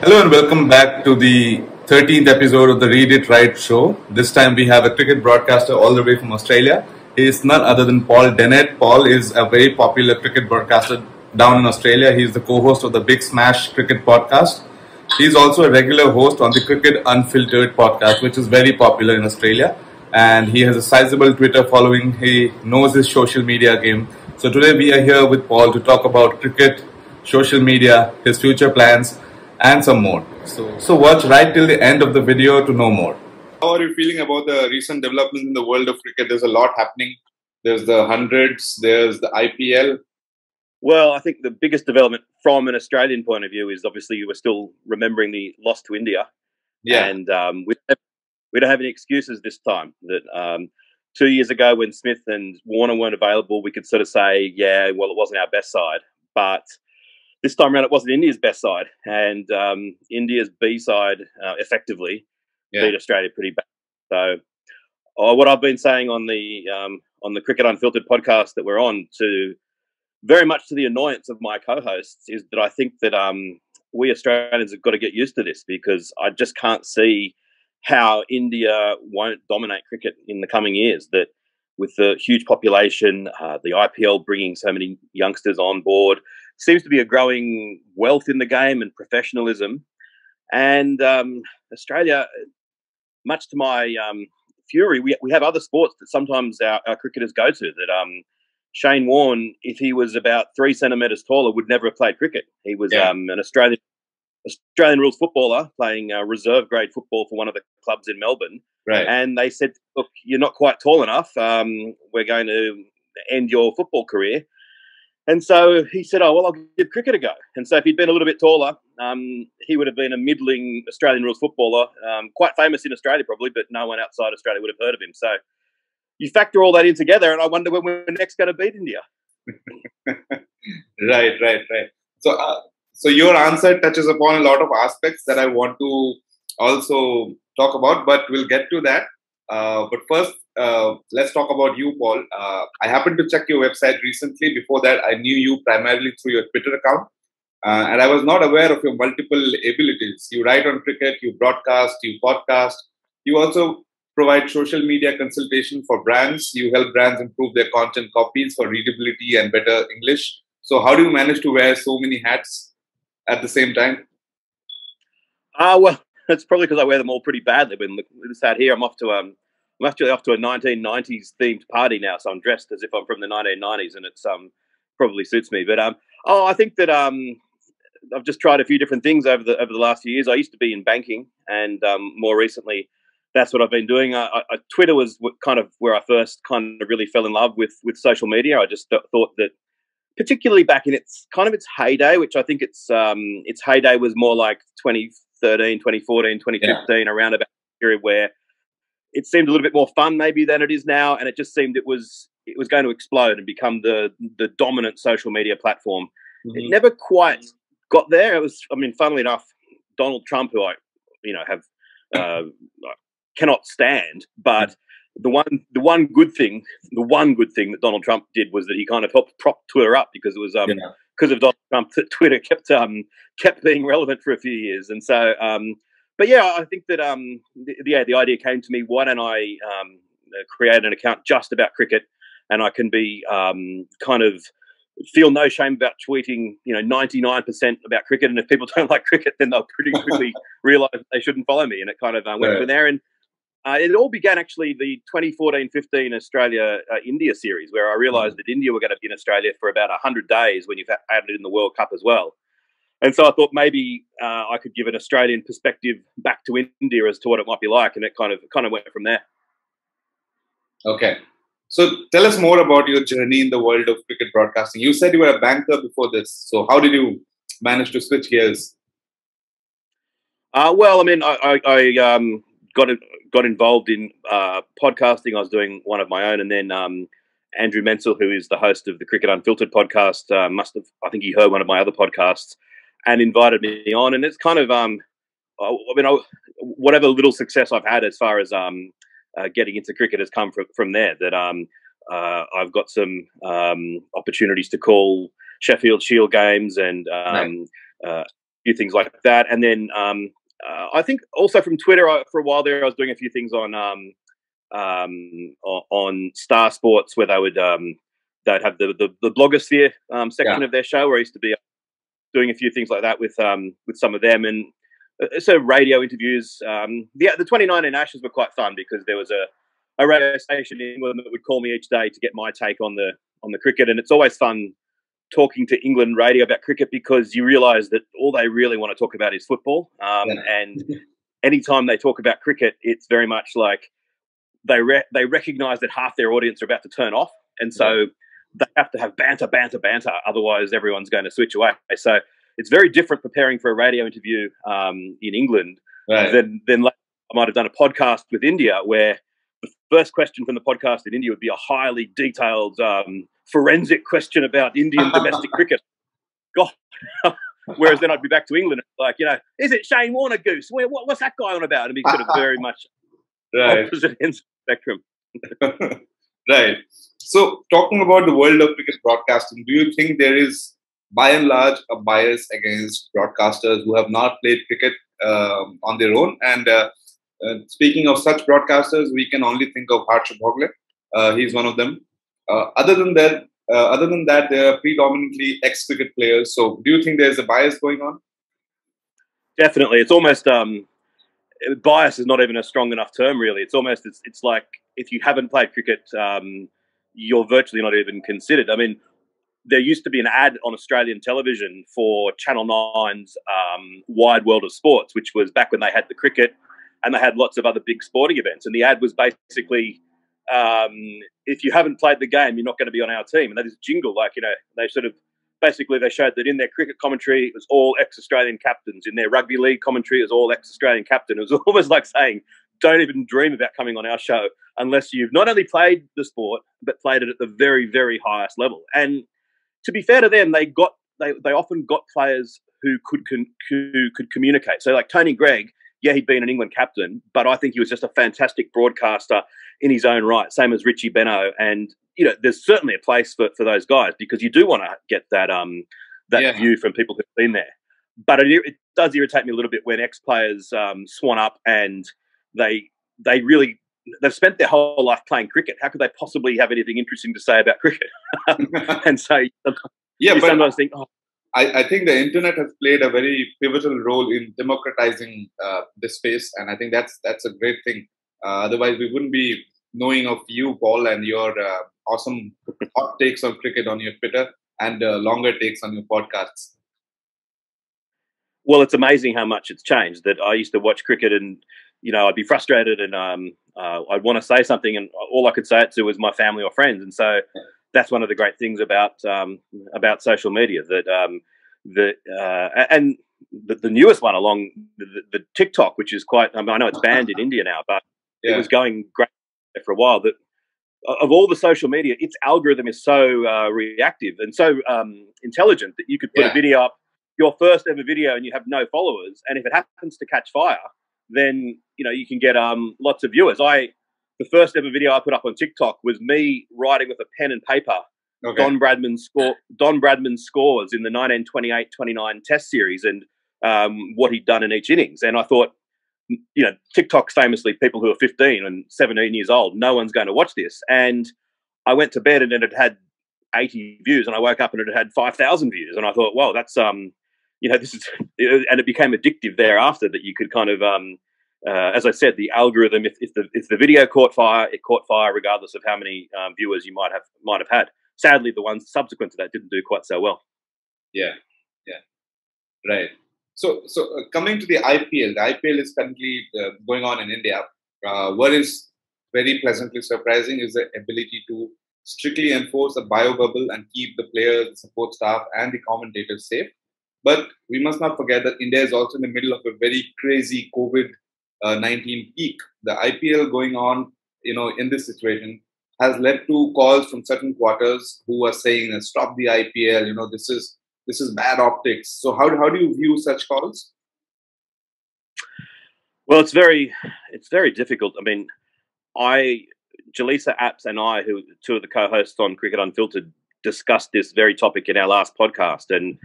Hello and welcome back to the 13th episode of the Read It Right show. This time we have a cricket broadcaster all the way from Australia. He is none other than Paul Dennett. Paul is a very popular cricket broadcaster down in Australia. He is the co-host of the Big Smash Cricket podcast. He is also a regular host on the Cricket Unfiltered podcast, which is very popular in Australia. And he has a sizable Twitter following. He knows his social media game. So today we are here with Paul to talk about cricket, social media, his future plans, and some more. So, so watch right till the end of the video to know more. How are you feeling about the recent developments in the world of cricket? There's a lot happening. There's the hundreds. There's the IPL. Well, I think the biggest development from an Australian point of view is obviously you were still remembering the loss to India. Yeah. And um, we, we don't have any excuses this time. That um, two years ago, when Smith and Warner weren't available, we could sort of say, yeah, well, it wasn't our best side. But this time around, it wasn't India's best side, and um, India's B side uh, effectively yeah. beat Australia pretty bad. So, oh, what I've been saying on the um, on the Cricket Unfiltered podcast that we're on, to very much to the annoyance of my co-hosts, is that I think that um, we Australians have got to get used to this because I just can't see how India won't dominate cricket in the coming years. That with the huge population, uh, the IPL bringing so many youngsters on board, seems to be a growing wealth in the game and professionalism. And um, Australia, much to my um, fury, we, we have other sports that sometimes our, our cricketers go to. That um, Shane Warne, if he was about three centimetres taller, would never have played cricket. He was yeah. um, an Australian Australian rules footballer playing uh, reserve grade football for one of the clubs in Melbourne. Right. And they said, "Look, you're not quite tall enough. Um, we're going to end your football career." And so he said, "Oh well, I'll give cricket a go." And so if he'd been a little bit taller, um, he would have been a middling Australian rules footballer, um, quite famous in Australia probably, but no one outside Australia would have heard of him. So you factor all that in together, and I wonder when we're next going to beat India. right, right, right. So, uh, so your answer touches upon a lot of aspects that I want to also talk about, but we'll get to that. Uh, but first, uh, let's talk about you, Paul. Uh, I happened to check your website recently. Before that, I knew you primarily through your Twitter account. Uh, and I was not aware of your multiple abilities. You write on cricket, you broadcast, you podcast. You also provide social media consultation for brands. You help brands improve their content copies for readability and better English. So, how do you manage to wear so many hats at the same time? Uh, well, it's probably because I wear them all pretty badly. When this hat here, I'm off to um, I'm actually off to a 1990s themed party now, so I'm dressed as if I'm from the 1990s, and it's um probably suits me. But um, oh, I think that um, I've just tried a few different things over the over the last few years. I used to be in banking, and um, more recently, that's what I've been doing. I, I, Twitter was kind of where I first kind of really fell in love with with social media. I just thought that, particularly back in its kind of its heyday, which I think its um, its heyday was more like 2013, 2014, 2015, yeah. around about period where it seemed a little bit more fun maybe than it is now, and it just seemed it was it was going to explode and become the the dominant social media platform. Mm-hmm. It never quite got there. It was, I mean, funnily enough, Donald Trump, who I you know have uh, cannot stand, but the one the one good thing the one good thing that Donald Trump did was that he kind of helped prop Twitter up because it was um yeah. Because of Donald Trump that Twitter kept um kept being relevant for a few years, and so um but yeah, I think that um, the, yeah, the idea came to me. Why don't I um, create an account just about cricket, and I can be um, kind of feel no shame about tweeting, you know, ninety nine percent about cricket. And if people don't like cricket, then they'll pretty quickly realise they shouldn't follow me. And it kind of uh, went yeah. from there. And uh, it all began actually the 2014-15 Australia uh, India series, where I realised mm. that India were going to be in Australia for about hundred days when you've added it in the World Cup as well. And so I thought maybe uh, I could give an Australian perspective back to India as to what it might be like, and it kind of kind of went from there. Okay, so tell us more about your journey in the world of cricket broadcasting. You said you were a banker before this, so how did you manage to switch gears? Uh, well, I mean, I, I, I um, got got involved in uh, podcasting. I was doing one of my own, and then um, Andrew Menczel, who is the host of the Cricket Unfiltered podcast, uh, must have I think he heard one of my other podcasts and invited me on. And it's kind of, um, I mean, I, whatever little success I've had as far as um, uh, getting into cricket has come from, from there. That um, uh, I've got some um, opportunities to call Sheffield Shield games and um, uh, few things like that. And then um, uh, I think also from Twitter I, for a while there, I was doing a few things on um, um, on Star Sports where they would um, they'd have the the, the blogosphere um, section yeah. of their show where I used to be doing a few things like that with um, with some of them and uh, so radio interviews. Um, the the 2019 Ashes were quite fun because there was a a radio station in England that would call me each day to get my take on the on the cricket, and it's always fun talking to England radio about cricket because you realise that all they really want to talk about is football. Um, yeah. And anytime they talk about cricket, it's very much like they re- they recognise that half their audience are about to turn off, and so yeah. they have to have banter, banter, banter. Otherwise, everyone's going to switch away. So it's very different preparing for a radio interview um, in England right. than than I might have done a podcast with India where the first question from the podcast in India would be a highly detailed um, forensic question about Indian domestic cricket. God. Whereas then I'd be back to England, like, you know, is it Shane Warner Goose? What, what's that guy on about? And be sort of very much right. opposite ends spectrum. right. So, talking about the world of cricket broadcasting, do you think there is, by and large, a bias against broadcasters who have not played cricket um, on their own? And uh, uh, speaking of such broadcasters, we can only think of Harsha Bhogle. Uh, he's one of them. Uh, other than that, uh, other than that, they are predominantly ex-cricket players. So, do you think there's a bias going on? Definitely, it's almost um, bias is not even a strong enough term. Really, it's almost it's it's like if you haven't played cricket, um, you're virtually not even considered. I mean, there used to be an ad on Australian television for Channel 9's um, Wide World of Sports, which was back when they had the cricket and they had lots of other big sporting events. And the ad was basically, um, if you haven't played the game, you're not going to be on our team. And that is jingle, like you know, they sort of basically they showed that in their cricket commentary it was all ex-Australian captains. In their rugby league commentary, it was all ex-Australian captain. It was almost like saying, don't even dream about coming on our show unless you've not only played the sport but played it at the very, very highest level. And to be fair to them, they got they, they often got players who could who could communicate. So like Tony Greig, yeah, he'd been an England captain, but I think he was just a fantastic broadcaster in his own right, same as Richie Benaud. And you know, there's certainly a place for, for those guys because you do want to get that um that yeah. view from people who've been there. But it, it, does irritate me a little bit when ex players um, swan up and they they really they've spent their whole life playing cricket. How could they possibly have anything interesting to say about cricket? and so yeah, but sometimes think, oh, I, I, think the internet has played a very pivotal role in democratizing uh, this space, and I think that's that's a great thing. Uh, otherwise, we wouldn't be knowing of you, Paul, and your uh, awesome hot takes on cricket on your Twitter and uh, longer takes on your podcasts. Well, it's amazing how much it's changed. That I used to watch cricket and you know I'd be frustrated and um, uh, I'd want to say something, and all I could say it to was my family or friends, and so that's one of the great things about um, about social media that um, that uh, and the, the, newest one along the, the, TikTok, which is quite. I, mean, I know it's banned in India now, but yeah. it was going great for a while. That of all the social media, its algorithm is so uh, reactive and so um, intelligent that you could put yeah. a video up, your first ever video, and you have no followers, and if it happens to catch fire, then you know you can get um, lots of viewers. I the first ever video I put up on TikTok was me writing with a pen and paper okay. Don Bradman's score, Don Bradman's scores in the 1928-29 Test series, and um, what he'd done in each innings. And I thought, you know, TikTok's famously people who are 15 and 17 years old. No one's going to watch this. And I went to bed and it had 80 views, and I woke up and it had 5,000 views. And I thought, well, that's um, you know, this is, and it became addictive thereafter that you could kind of um uh, as I said, the algorithm, if, if, the if the video caught fire, it caught fire regardless of how many um, viewers you might have might have had. Sadly, the ones subsequent to that didn't do quite so well. Yeah, yeah, right. So, so uh, coming to the IPL, the IPL is currently uh, going on in India. Uh, what is very pleasantly surprising is the ability to strictly enforce a bio bubble and keep the players, the support staff, and the commentators safe. But we must not forget that India is also in the middle of a very crazy COVID uh, 19 peak. The IPL going on, you know, in this situation has led to calls from certain quarters who are saying, "Stop the IPL." You know, this is this is bad optics. So how how do you view such calls? Well, it's very it's very difficult. I mean, I Jaleesa Apps and I, who two of the co-hosts on Cricket Unfiltered, discussed this very topic in our last podcast, and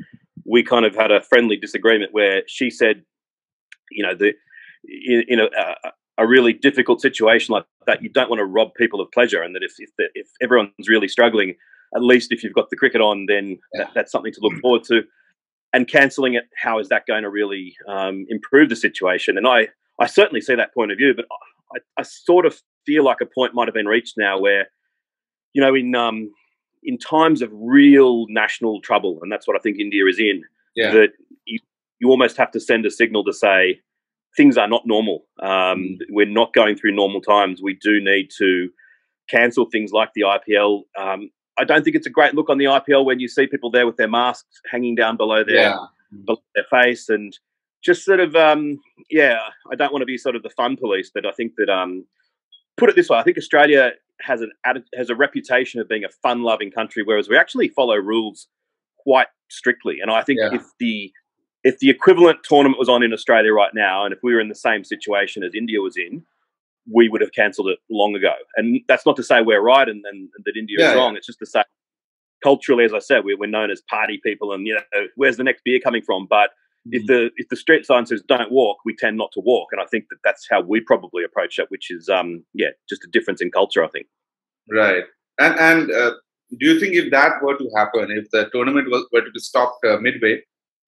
we kind of had a friendly disagreement where she said, you know, the in, in a, a, really difficult situation like that, you don't want to rob people of pleasure, and that if if, the, if everyone's really struggling, at least if you've got the cricket on, then yeah. that, that's something to look forward to. And cancelling it, how is that going to really um, improve the situation? And I, I certainly see that point of view, but I, I sort of feel like a point might have been reached now where, you know, in um, in times of real national trouble, and that's what I think India is in, yeah. that you, you almost have to send a signal to say things are not normal. Um, mm. we're not going through normal times. We do need to cancel things like the IPL. Um, I don't think it's a great look on the IPL when you see people there with their masks hanging down below their yeah. below their face and just sort of um, yeah. I don't want to be sort of the fun police, but I think that um, put it this way, I think Australia has an has a reputation of being a fun loving country, whereas we actually follow rules quite strictly. And I think yeah. if the if the equivalent tournament was on in Australia right now, and if we were in the same situation as India was in, we would have cancelled it long ago. And that's not to say we're right and, and that India yeah, is wrong. Yeah. It's just to say culturally, as I said, we're, we're known as party people, and you know, where's the next beer coming from? But mm-hmm. if the if the street sign says don't walk, we tend not to walk, and I think that that's how we probably approach it, which is um yeah, just a difference in culture, I think. Right, and and uh, do you think if that were to happen, if the tournament was, were to be stopped uh, midway,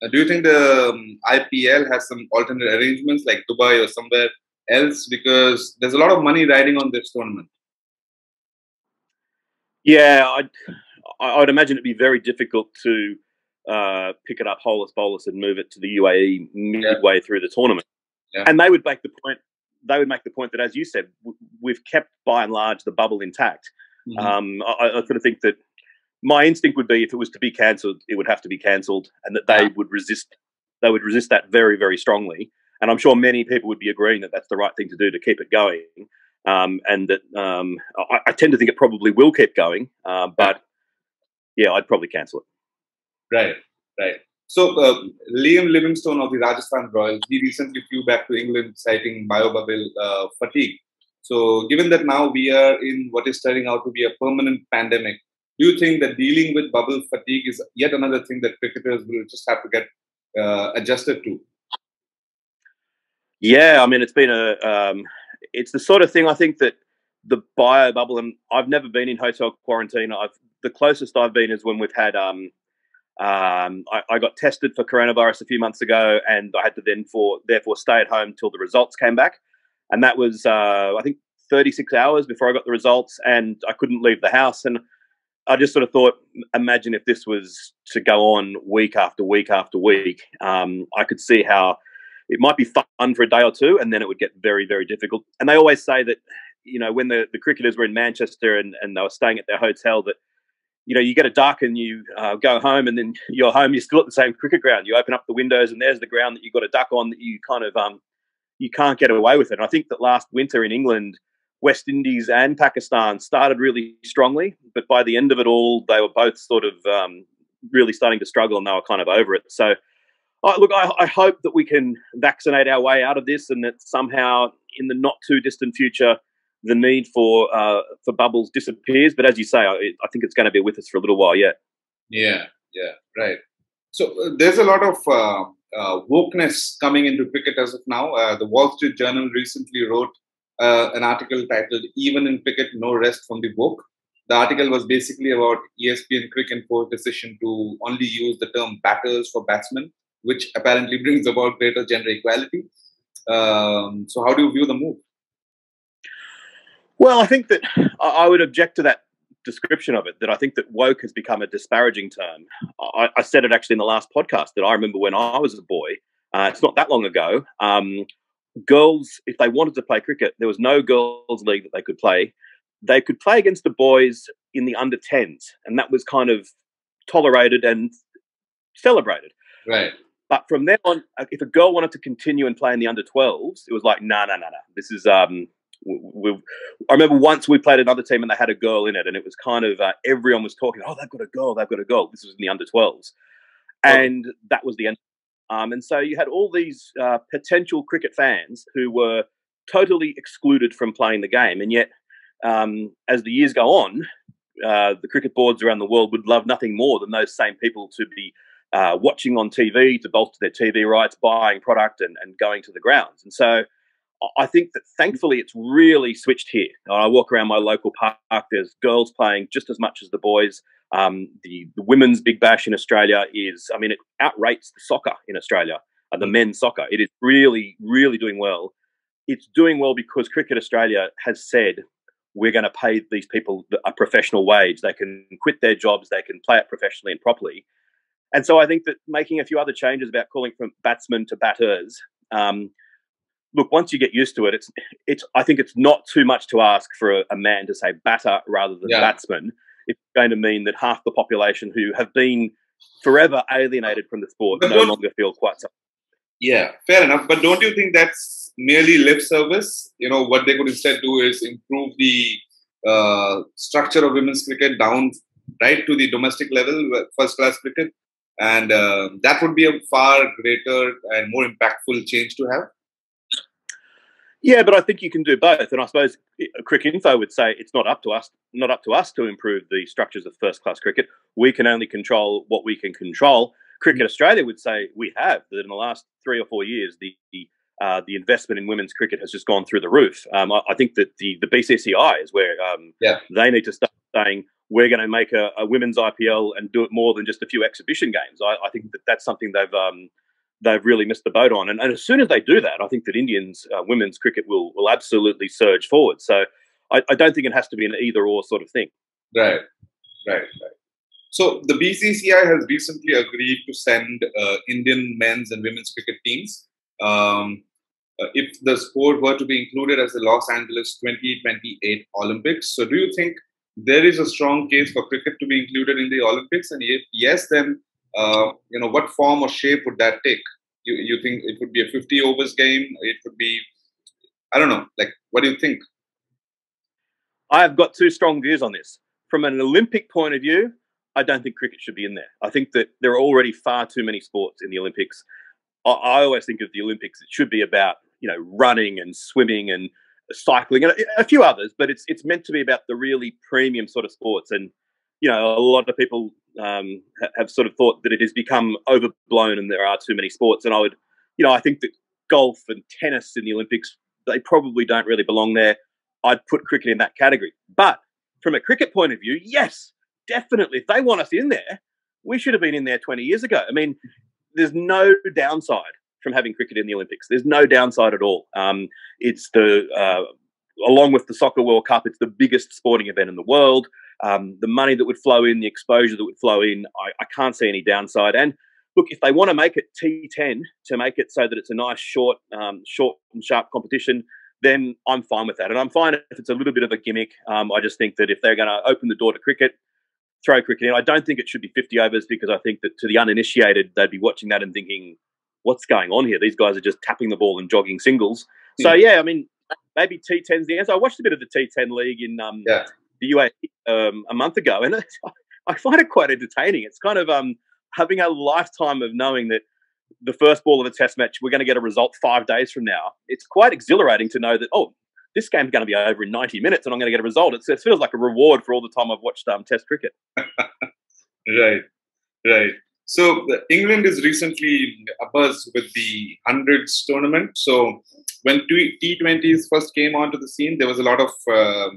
uh, do you think the um, IPL has some alternate arrangements like Dubai or somewhere else? Because there's a lot of money riding on this tournament. Yeah, I'd, I'd imagine it'd be very difficult to uh, pick it up holus bolus and move it to the UAE midway yeah. through the tournament. Yeah. And they would make the point. They would make the point that, as you said, we've kept by and large the bubble intact. Mm-hmm. Um, I, I sort of think that my instinct would be if it was to be cancelled, it would have to be cancelled, and that they would resist. They would resist that very, very strongly. And I'm sure many people would be agreeing that that's the right thing to do to keep it going. Um, and that um, I, I, tend to think it probably will keep going. Uh, but yeah, I'd probably cancel it. Right, right. So uh, Liam Livingstone of the Rajasthan Royals, he recently flew back to England citing biobubble uh, fatigue. So given that now we are in what is turning out to be a permanent pandemic, do you think that dealing with bubble fatigue is yet another thing that cricketers will just have to get uh, adjusted to? Yeah, I mean, it's been a, um, it's the sort of thing I think that the bio bubble, and I've never been in hotel quarantine. I've the closest I've been is when we've had, um, um, I, I, got tested for coronavirus a few months ago, and I had to then for therefore stay at home till the results came back, and that was uh, I think 36 hours before I got the results, and I couldn't leave the house, and I just sort of thought, imagine if this was to go on week after week after week. Um, I could see how it might be fun for a day or two, and then it would get very, very difficult. And they always say that, you know, when the, the cricketers were in Manchester and, and they were staying at their hotel, that, you know, you get a duck and you uh, go home, and then you're home, you're still at the same cricket ground. You open up the windows, and there's the ground that you got a duck on that you kind of, um, you can't get away with it. And I think that last winter in England, West Indies and Pakistan started really strongly, but by the end of it all, they were both sort of um, really starting to struggle and they were kind of over it. So, look, I, I, hope that we can vaccinate our way out of this and that somehow in the not too distant future, the need for uh, for bubbles disappears. But as you say, I, I, think it's going to be with us for a little while yet. Yeah, yeah, right. So uh, there's a lot of uh, uh, wokeness coming into cricket as of now. Uh, the Wall Street Journal recently wrote uh, an article titled "Even in Cricket, No Rest from the Woke." The article was basically about ESPN Cricinfo's decision to only use the term batters for batsmen, which apparently brings about greater gender equality. Um, so, how do you view the move? Well, I think that I would object to that description of it. That I think that woke has become a disparaging term. I, I said it actually in the last podcast that I remember when I was a boy. Uh, it's not that long ago. Um, girls, if they wanted to play cricket, there was no girls' league that they could play. They could play against the boys in the under 10s, and that was kind of tolerated and celebrated. Right. But from then on, uh, if a girl wanted to continue and play in the under 12s, it was like, no, no, no, no. This is, um, we, I remember once we played another team and they had a girl in it, and it was kind of uh, everyone was talking, oh, they've got a girl, they've got a girl. This was in the under 12s. And that was the end um, and so you had all these uh, potential cricket fans who were totally excluded from playing the game. And yet, um, as the years go on, uh, the cricket boards around the world would love nothing more than those same people to be uh, watching on TV to bolster their TV rights, buying product, and, and going to the grounds. And so I think that thankfully it's really switched here. I walk around my local park, there's girls playing just as much as the boys. Um, the, the, women's Big Bash in Australia is, I mean, it outrates the soccer in Australia, uh, the men's soccer. It is really, really doing well. It's doing well because Cricket Australia has said we're going to pay these people a professional wage. They can quit their jobs, they can play it professionally and properly. And so I think that making a few other changes about calling from batsmen to batters, um, look, once you get used to it, it's it's. I think it's not too much to ask for a, a man to say batter rather than yeah. batsman. It's going to mean that half the population who have been forever alienated from the sport but no longer feel quite so. Yeah, fair enough. But don't you think that's merely lip service? You know, what they could instead do is improve the uh, structure of women's cricket down right to the domestic level, first class cricket, and uh, that would be a far greater and more impactful change to have. Yeah, but I think you can do both, and I suppose cricket Cricinfo would say it's not up to us, not up to us to improve the structures of first-class cricket. We can only control what we can control. Cricket Australia would say we have that in the last three or four years, the uh, the investment in women's cricket has just gone through the roof. Um, I, I, think that the the BCCI is where um, yeah. they need to start saying we're going to make a, a, women's IPL and do it more than just a few exhibition games. I, I think that that's something they've um, they've really missed the boat on. And, and as soon as they do that, I think that Indians uh, women's cricket will will absolutely surge forward. So I, I, don't think it has to be an either or sort of thing. Right, right, right. So the BCCI has recently agreed to send uh, Indian men's and women's cricket teams. Um, uh, if the sport were to be included as the Los Angeles 2028 Olympics, so do you think there is a strong case for cricket to be included in the Olympics? And if yes, then uh, you know, what form or shape would that take? You, you think it would be a 50 overs game? It would be, I don't know. Like, what do you think? I have got two strong views on this. From an Olympic point of view, I don't think cricket should be in there. I think that there are already far too many sports in the Olympics. I, I always think of the Olympics; it should be about you know running and swimming and cycling and a, few others, but it's it's meant to be about the really premium sort of sports. And you know, a lot of people um, have sort of thought that it has become overblown and there are too many sports. And I would, you know, I think that golf and tennis in the Olympics, they probably don't really belong there. I'd put cricket in that category. But from a cricket point of view, yes, definitely. If they want us in there, we should have been in there 20 years ago. I mean, there's no downside from having cricket in the Olympics. There's no downside at all. Um, it's the, uh, along with the Soccer World Cup, it's the biggest sporting event in the world um, the money that would flow in, the exposure that would flow in, I, I can't see any downside. And look, if they want to make it T10 to make it so that it's a nice short, um, short and sharp competition, then I'm fine with that. And I'm fine if it's a little bit of a gimmick. Um, I just think that if they're going to open the door to cricket, throw cricket in, I don't think it should be 50 overs because I think that to the uninitiated, they'd be watching that and thinking, what's going on here? These guys are just tapping the ball and jogging singles. So hmm. yeah, I mean, maybe T10's the answer. I watched a bit of the T10 league in um, yeah the UAE um, a month ago, and I find it quite entertaining. It's kind of um, having a lifetime of knowing that the first ball of a test match, we're going to get a result five days from now. It's quite exhilarating to know that, oh, this game's going to be over in 90 minutes and I'm going to get a result. It's, it feels like a reward for all the time I've watched um, test cricket. right, right. So England is recently abuzz with the hundreds tournament. So when T20s first came onto the scene, there was a lot of um,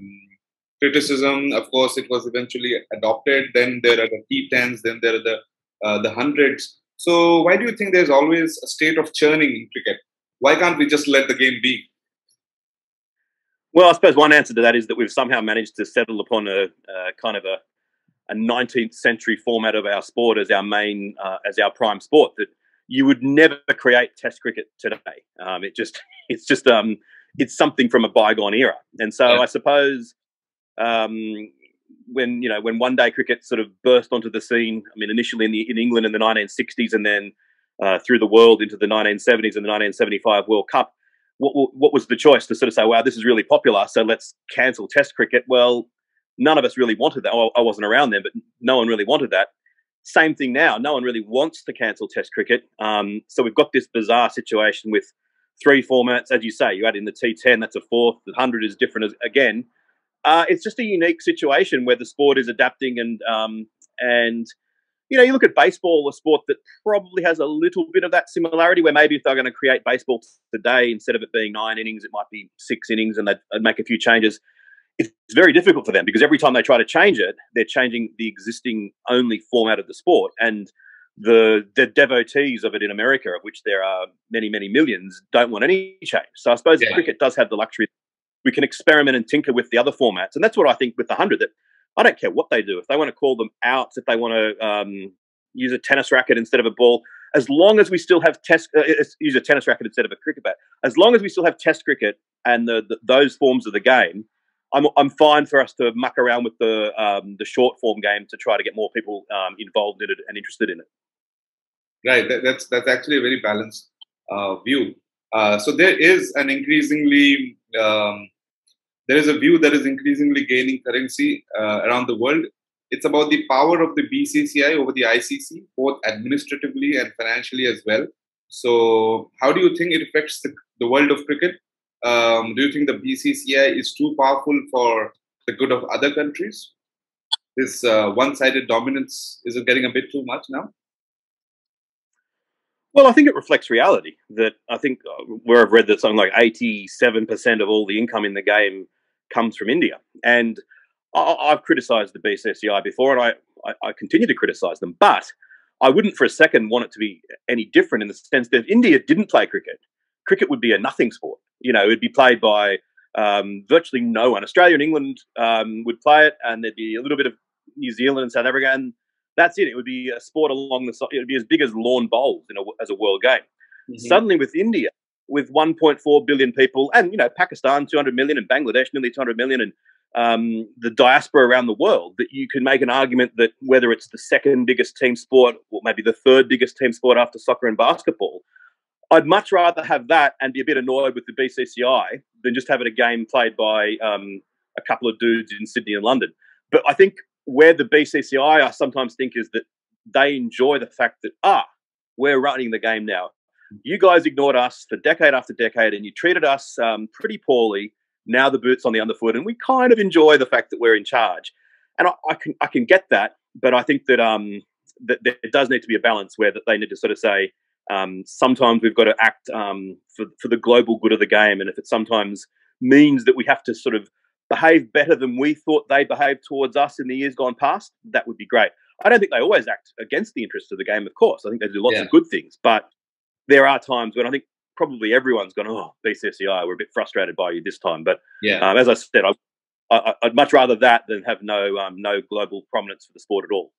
criticism. Of course, it was eventually adopted. Then there are the T10s, then there are the uh, the hundreds. So why do you think there's always a state of churning in cricket? Why can't we just let the game be? Well, I suppose one answer to that is that we've somehow managed to settle upon a, a kind of a, a 19th century format of our sport as our main, uh, as our prime sport. That you would never create Test cricket today. Um, it just, it's just, um, it's something from a bygone era. And so yeah. I suppose um, when you know when one day cricket sort of burst onto the scene. I mean, initially in the in England in the 1960s, and then uh, through the world into the 1970s and the 1975 World Cup. What, what was the choice to sort of say, "Wow, this is really popular, so let's cancel Test cricket"? Well, none of us really wanted that. I wasn't around then, but no one really wanted that. Same thing now. No one really wants to cancel Test cricket. Um, so we've got this bizarre situation with three formats, as you say. You add in the T10, that's a fourth. The hundred is different as, again uh, it's just a unique situation where the sport is adapting and um, and you know, you look at baseball, a sport that probably has a little bit of that similarity, where maybe if they're going to create baseball today, instead of it being nine innings, it might be six innings, and they'd make a few changes. It's very difficult for them because every time they try to change it, they're changing the existing only format of the sport, and the the devotees of it in America, of which there are many, many millions, don't want any change. So I suppose yeah. cricket does have the luxury. We can experiment and tinker with the other formats, and that's what I think with the hundred that I don't care what they do. If they want to call them outs, if they want to um, use a tennis racket instead of a ball, as long as we still have test, uh, use a tennis racket instead of a cricket bat, as long as we still have test cricket and the, the, those forms of the game, I'm, I'm fine for us to muck around with the um, the short form game to try to get more people um, involved in it and interested in it. Right, that, that's that's actually a very balanced uh, view. Uh, so there is an increasingly um, there is a view that is increasingly gaining currency uh, around the world. It's about the power of the BCCI over the ICC, both administratively and financially as well. So, how do you think it affects the, the world of cricket? Um, do you think the BCCI is too powerful for the good of other countries? This uh, one-sided dominance is it getting a bit too much now? Well, I think it reflects reality. That I think uh, where I've read that something like eighty-seven percent of all the income in the game comes from India. And I, have criticised the BCCI before, and I, I, I continue to criticise them. But I wouldn't for a second want it to be any different in the sense that if India didn't play cricket, cricket would be a nothing sport. You know, it'd be played by um, virtually no one. Australia and England um, would play it, and there'd be a little bit of New Zealand and South Africa, and that's it. It would be a sport along the side. It would be as big as lawn bowls in a, as a world game. Mm-hmm. Suddenly, with India, with 1.4 billion people, and you know Pakistan 200 million, and Bangladesh nearly 200 million, and um, the diaspora around the world, that you can make an argument that whether it's the second biggest team sport or maybe the third biggest team sport after soccer and basketball, I'd much rather have that and be a bit annoyed with the BCCI than just having a game played by um, a couple of dudes in Sydney and London. But I think where the BCCI I sometimes think is that they enjoy the fact that ah, we're running the game now. You guys ignored us for decade after decade, and you treated us um, pretty poorly. Now the boots on the underfoot, and we kind of enjoy the fact that we're in charge. And I, I can I can get that, but I think that um that there does need to be a balance where that they need to sort of say um, sometimes we've got to act um, for for the global good of the game, and if it sometimes means that we have to sort of behave better than we thought they behaved towards us in the years gone past, that would be great. I don't think they always act against the interests of the game, of course. I think they do lots yeah. of good things, but there are times when I think probably everyone's gone, oh, BCCI, we're a bit frustrated by you this time. But yeah. Um, as I said, I, would much rather that than have no um, no global prominence for the sport at all.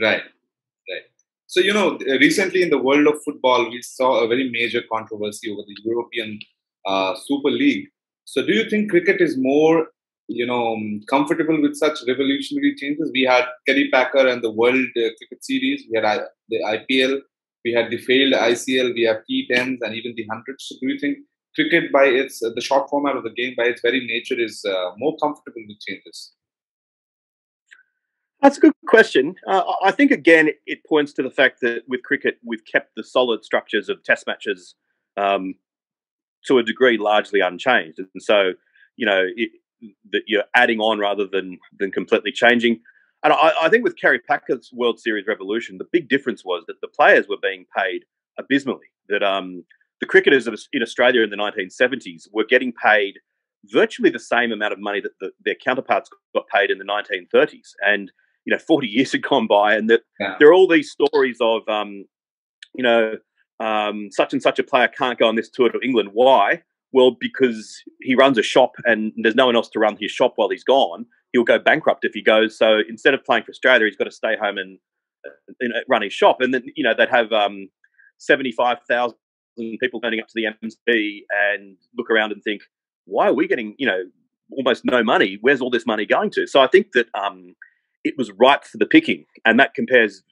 Right, right. So you know, recently in the world of football, we saw a very major controversy over the European uh, Super League. So, do you think cricket is more, you know, um, comfortable with such revolutionary changes? We had Kerry Packer and the World uh, Cricket Series. We had uh, the IPL we had the failed ICL, we have T10s, and even the hundreds. So do you think cricket, by its uh, the short format of the game, by its very nature, is uh, more comfortable with changes? That's a good question. Uh, I think again, it points to the fact that with cricket, we've kept the solid structures of Test matches um, to a degree largely unchanged, and so you know it, that you're adding on rather than than completely changing. And I, I, think with Kerry Packer's World Series revolution, the big difference was that the players were being paid abysmally. That um, the cricketers in Australia in the 1970s were getting paid virtually the same amount of money that the, their counterparts got paid in the 1930s. And you know, 40 years had gone by, and that yeah. there are all these stories of, um, you know, um, such and such a player can't go on this tour to England. Why? Well, because he runs a shop and there's no one else to run his shop while he's gone he'll go bankrupt if he goes. So instead of playing for Australia, he's got to stay home and you know, run his shop. And then you know they'd have um, seventy five thousand people turning up to the MC and look around and think, why are we getting you know almost no money? Where's all this money going to? So I think that um, it was ripe for the picking, and that compares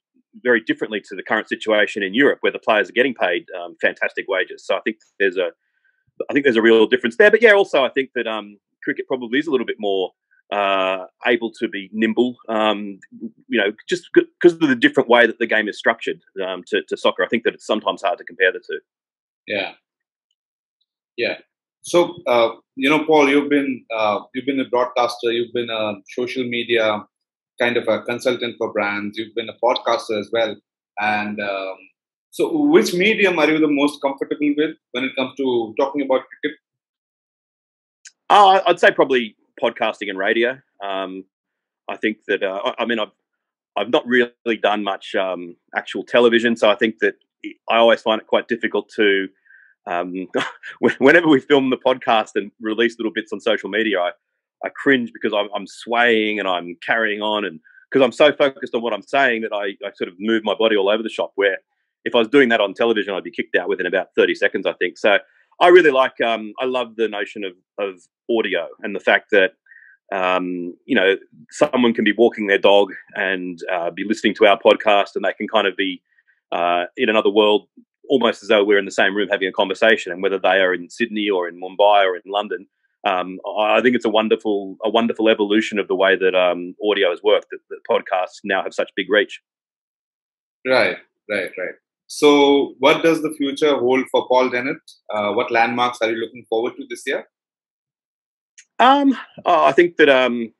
very differently to the current situation in Europe, where the players are getting paid um, fantastic wages. So I think there's a, I think there's a real difference there. But yeah, also I think that um, cricket probably is a little bit more uh, able to be nimble. Um, you know, just because of the different way that the game is structured um, to, to, soccer, I think that it's sometimes hard to compare the two. Yeah, yeah. So uh, you know, Paul, you've been uh, you've been a broadcaster, you've been a social media kind of a consultant for brands. You've been a podcaster as well. And um, so, which medium are you the most comfortable with when it comes to talking about cricket? Uh, I'd say probably podcasting and radio. Um, I think that uh, I mean I've I've not really done much um, actual television, so I think that I always find it quite difficult to um, whenever we film the podcast and release little bits on social media, I, I cringe because I'm, I'm swaying and I'm carrying on and because I'm so focused on what I'm saying that I, I sort of move my body all over the shop. Where if I was doing that on television, I'd be kicked out within about 30 seconds, I think. So I really like, um, I love the notion of, of audio and the fact that, um, you know, someone can be walking their dog and uh, be listening to our podcast and they can kind of be uh, in another world almost as though we're in the same room having a conversation. And whether they are in Sydney or in Mumbai or in London, um, I think it's a wonderful, a wonderful evolution of the way that um, audio has worked. That, that podcasts now have such big reach. Right, right, right. So, what does the future hold for Paul Dennett? Uh, what landmarks are you looking forward to this year? Um, oh, I think that um,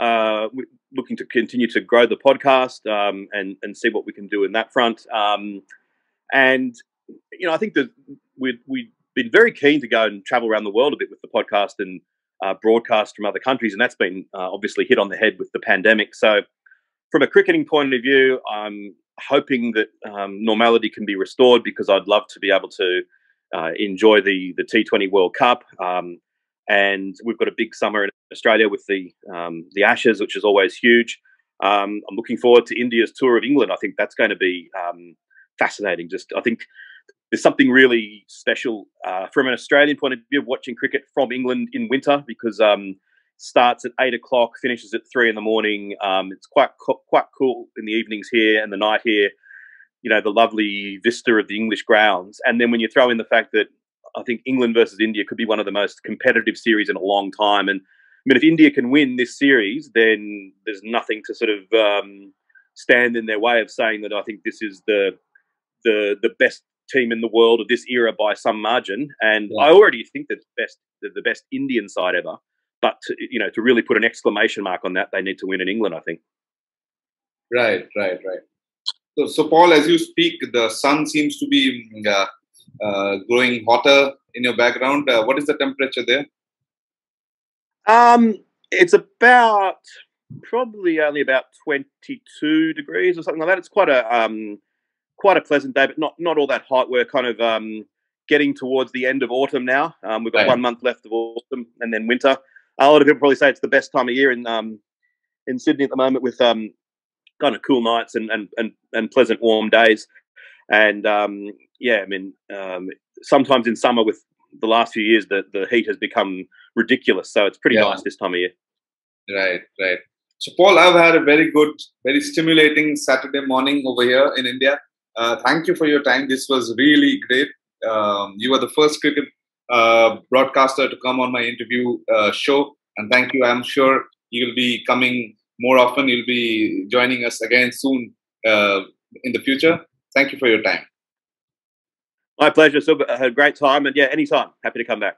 uh, we're looking to continue to grow the podcast um, and and see what we can do in that front. Um, and you know, I think that we we've been very keen to go and travel around the world a bit with the podcast and uh, broadcast from other countries, and that's been uh, obviously hit on the head with the pandemic. So, from a cricketing point of view, I'm hoping that um, normality can be restored because I'd love to be able to uh, enjoy the the T20 World Cup. Um, and we've got a big summer in Australia with the um, the Ashes, which is always huge. Um, I'm looking forward to India's tour of England. I think that's going to be um, fascinating. Just I think there's something really special uh, from an Australian point of view of watching cricket from England in winter because um, starts at eight o'clock, finishes at three in the morning. Um, it's quite co- quite cool in the evenings here and the night here. You know the lovely vista of the English grounds, and then when you throw in the fact that I think England versus India could be one of the most competitive series in a long time, and I mean if India can win this series, then there's nothing to sort of um, stand in their way of saying that I think this is the the the best team in the world of this era by some margin. And yeah. I already think that the best the, best Indian side ever. But to, you know, to really put an exclamation mark on that, they need to win in England. I think. Right, right, right. So, so Paul, as you speak, the sun seems to be uh, uh, growing hotter in your background. Uh, what is the temperature there? Um, it's about probably only about 22 degrees or something like that. It's quite a um, quite a pleasant day, but not not all that hot. We're kind of um, getting towards the end of autumn now. Um, we've got right. one month left of autumn and then winter. A lot of people probably say it's the best time of year in um, in Sydney at the moment with um, kind of cool nights and, and, and, and pleasant warm days. And um, yeah, I mean, um, sometimes in summer with the last few years, the, the heat has become ridiculous. So it's pretty yeah. nice this time of year. Right, right. So, Paul, I've had a very good, very stimulating Saturday morning over here in India. Uh, thank you for your time. This was really great. Um, you were the first cricket uh, broadcaster to come on my interview uh, show, and thank you. I'm sure you'll be coming more often. You'll be joining us again soon uh, in the future. Thank you for your time. My pleasure. So, had a great time, and yeah, anytime. Happy to come back.